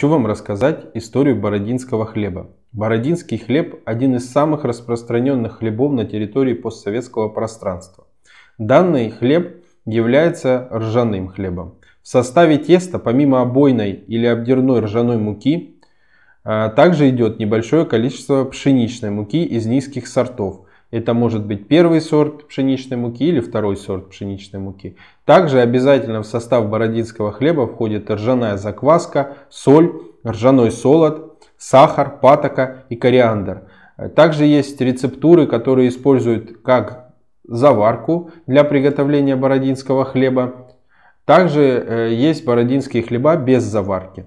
Хочу вам рассказать историю бородинского хлеба. Бородинский хлеб – один из самых распространенных хлебов на территории постсоветского пространства. Данный хлеб является ржаным хлебом. В составе теста, помимо обойной или обдирной ржаной муки, а, также идет небольшое количество пшеничной муки из низких сортов. Это может быть первый сорт пшеничной муки или второй сорт пшеничной муки. Также обязательно в состав бородинского хлеба входит ржаная закваска, соль, ржаной солод, сахар, патока и кориандр. Также есть рецептуры, которые используют как заварку для приготовления бородинского хлеба. Также э, есть бородинские хлеба без заварки.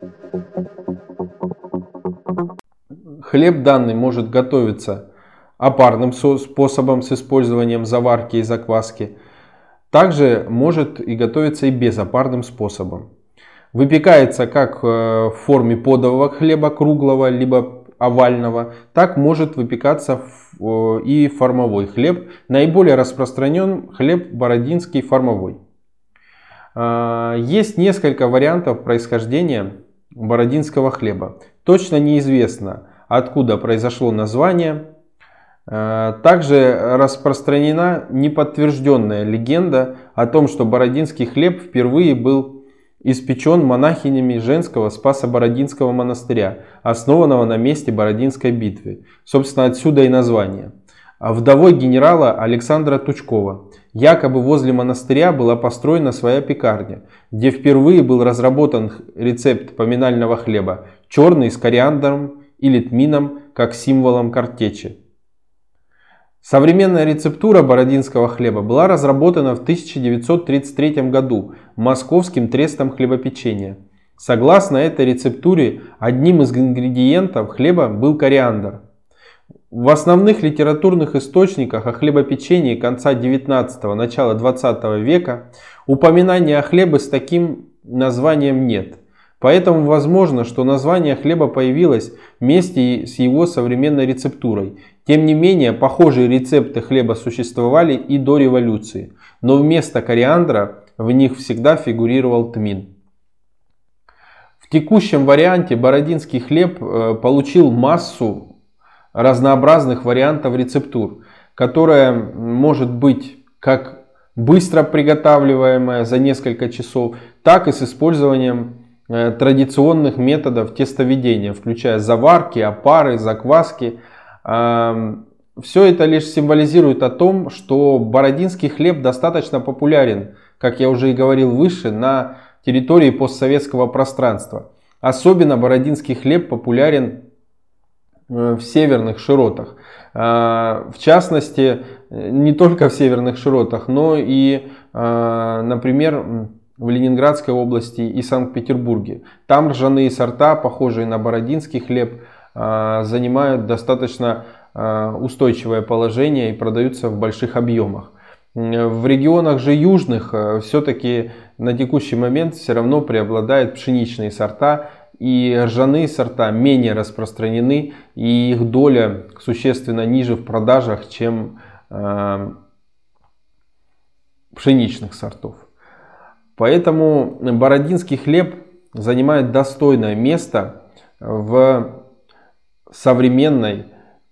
Хлеб данный может готовиться опарным способом с использованием заварки и закваски. Также может и готовиться и безопарным способом. Выпекается как э, в форме подового хлеба круглого, либо овального, так может выпекаться и формовой хлеб. Наиболее распространен хлеб бородинский формовой. А, есть несколько вариантов происхождения бородинского хлеба. Точно неизвестно, откуда произошло название. А, также распространена неподтвержденная легенда о том, что бородинский хлеб впервые был испечен монахинями женского Спаса-Бородинского монастыря, основанного на месте Бородинской битвы. Собственно, отсюда и название. Вдовой генерала Александра Тучкова. Якобы возле монастыря была построена своя пекарня, где впервые был разработан рецепт поминального хлеба, черный с кориандром или тмином, как символом картечи. Современная рецептура бородинского хлеба была разработана в 1933 году Московским трестом хлебопечения. Согласно этой рецептуре, одним из ингредиентов хлеба был кориандр – в основных литературных источниках о хлебопечении конца 19 начала 20 века упоминания о хлебе с таким названием нет. Поэтому возможно, что название хлеба появилось вместе с его современной рецептурой. Тем не менее, похожие рецепты хлеба существовали и до революции, но вместо кориандра в них всегда фигурировал тмин. В текущем варианте бородинский хлеб э, получил массу разнообразных вариантов рецептур, которая может быть как быстро приготавливаемая за несколько часов, так и с использованием э, традиционных методов тестоведения, включая заварки, опары, закваски. Все это лишь символизирует о том, что бородинский хлеб достаточно популярен, как я уже и говорил выше, на территории постсоветского пространства. Особенно бородинский хлеб популярен в северных широтах. А, в частности, не только в северных широтах, но и, а, например, в Ленинградской области и Санкт-Петербурге. Там ржаные сорта, похожие на бородинский хлеб, занимают достаточно устойчивое положение и продаются в больших объемах. В регионах же южных все-таки на текущий момент все равно преобладают пшеничные сорта, и ржаные сорта менее распространены и их доля существенно ниже в продажах, чем э, пшеничных сортов. Поэтому бородинский хлеб занимает достойное место в современной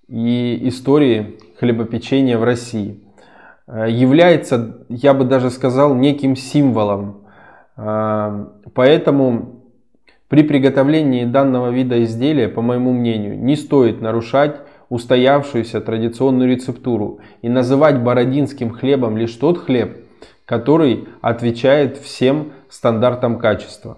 и истории хлебопечения в России. Является, я бы даже сказал, неким символом. Э, поэтому при приготовлении данного вида изделия, по моему мнению, не стоит нарушать устоявшуюся традиционную рецептуру и называть бородинским хлебом лишь тот хлеб, который отвечает всем стандартам качества.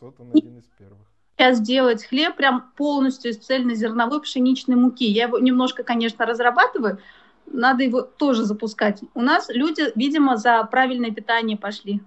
Вот он один из первых. Сейчас делать хлеб прям полностью из цельнозерновой пшеничной муки. Я его немножко, конечно, разрабатываю, надо его тоже запускать. У нас люди, видимо, за правильное питание пошли.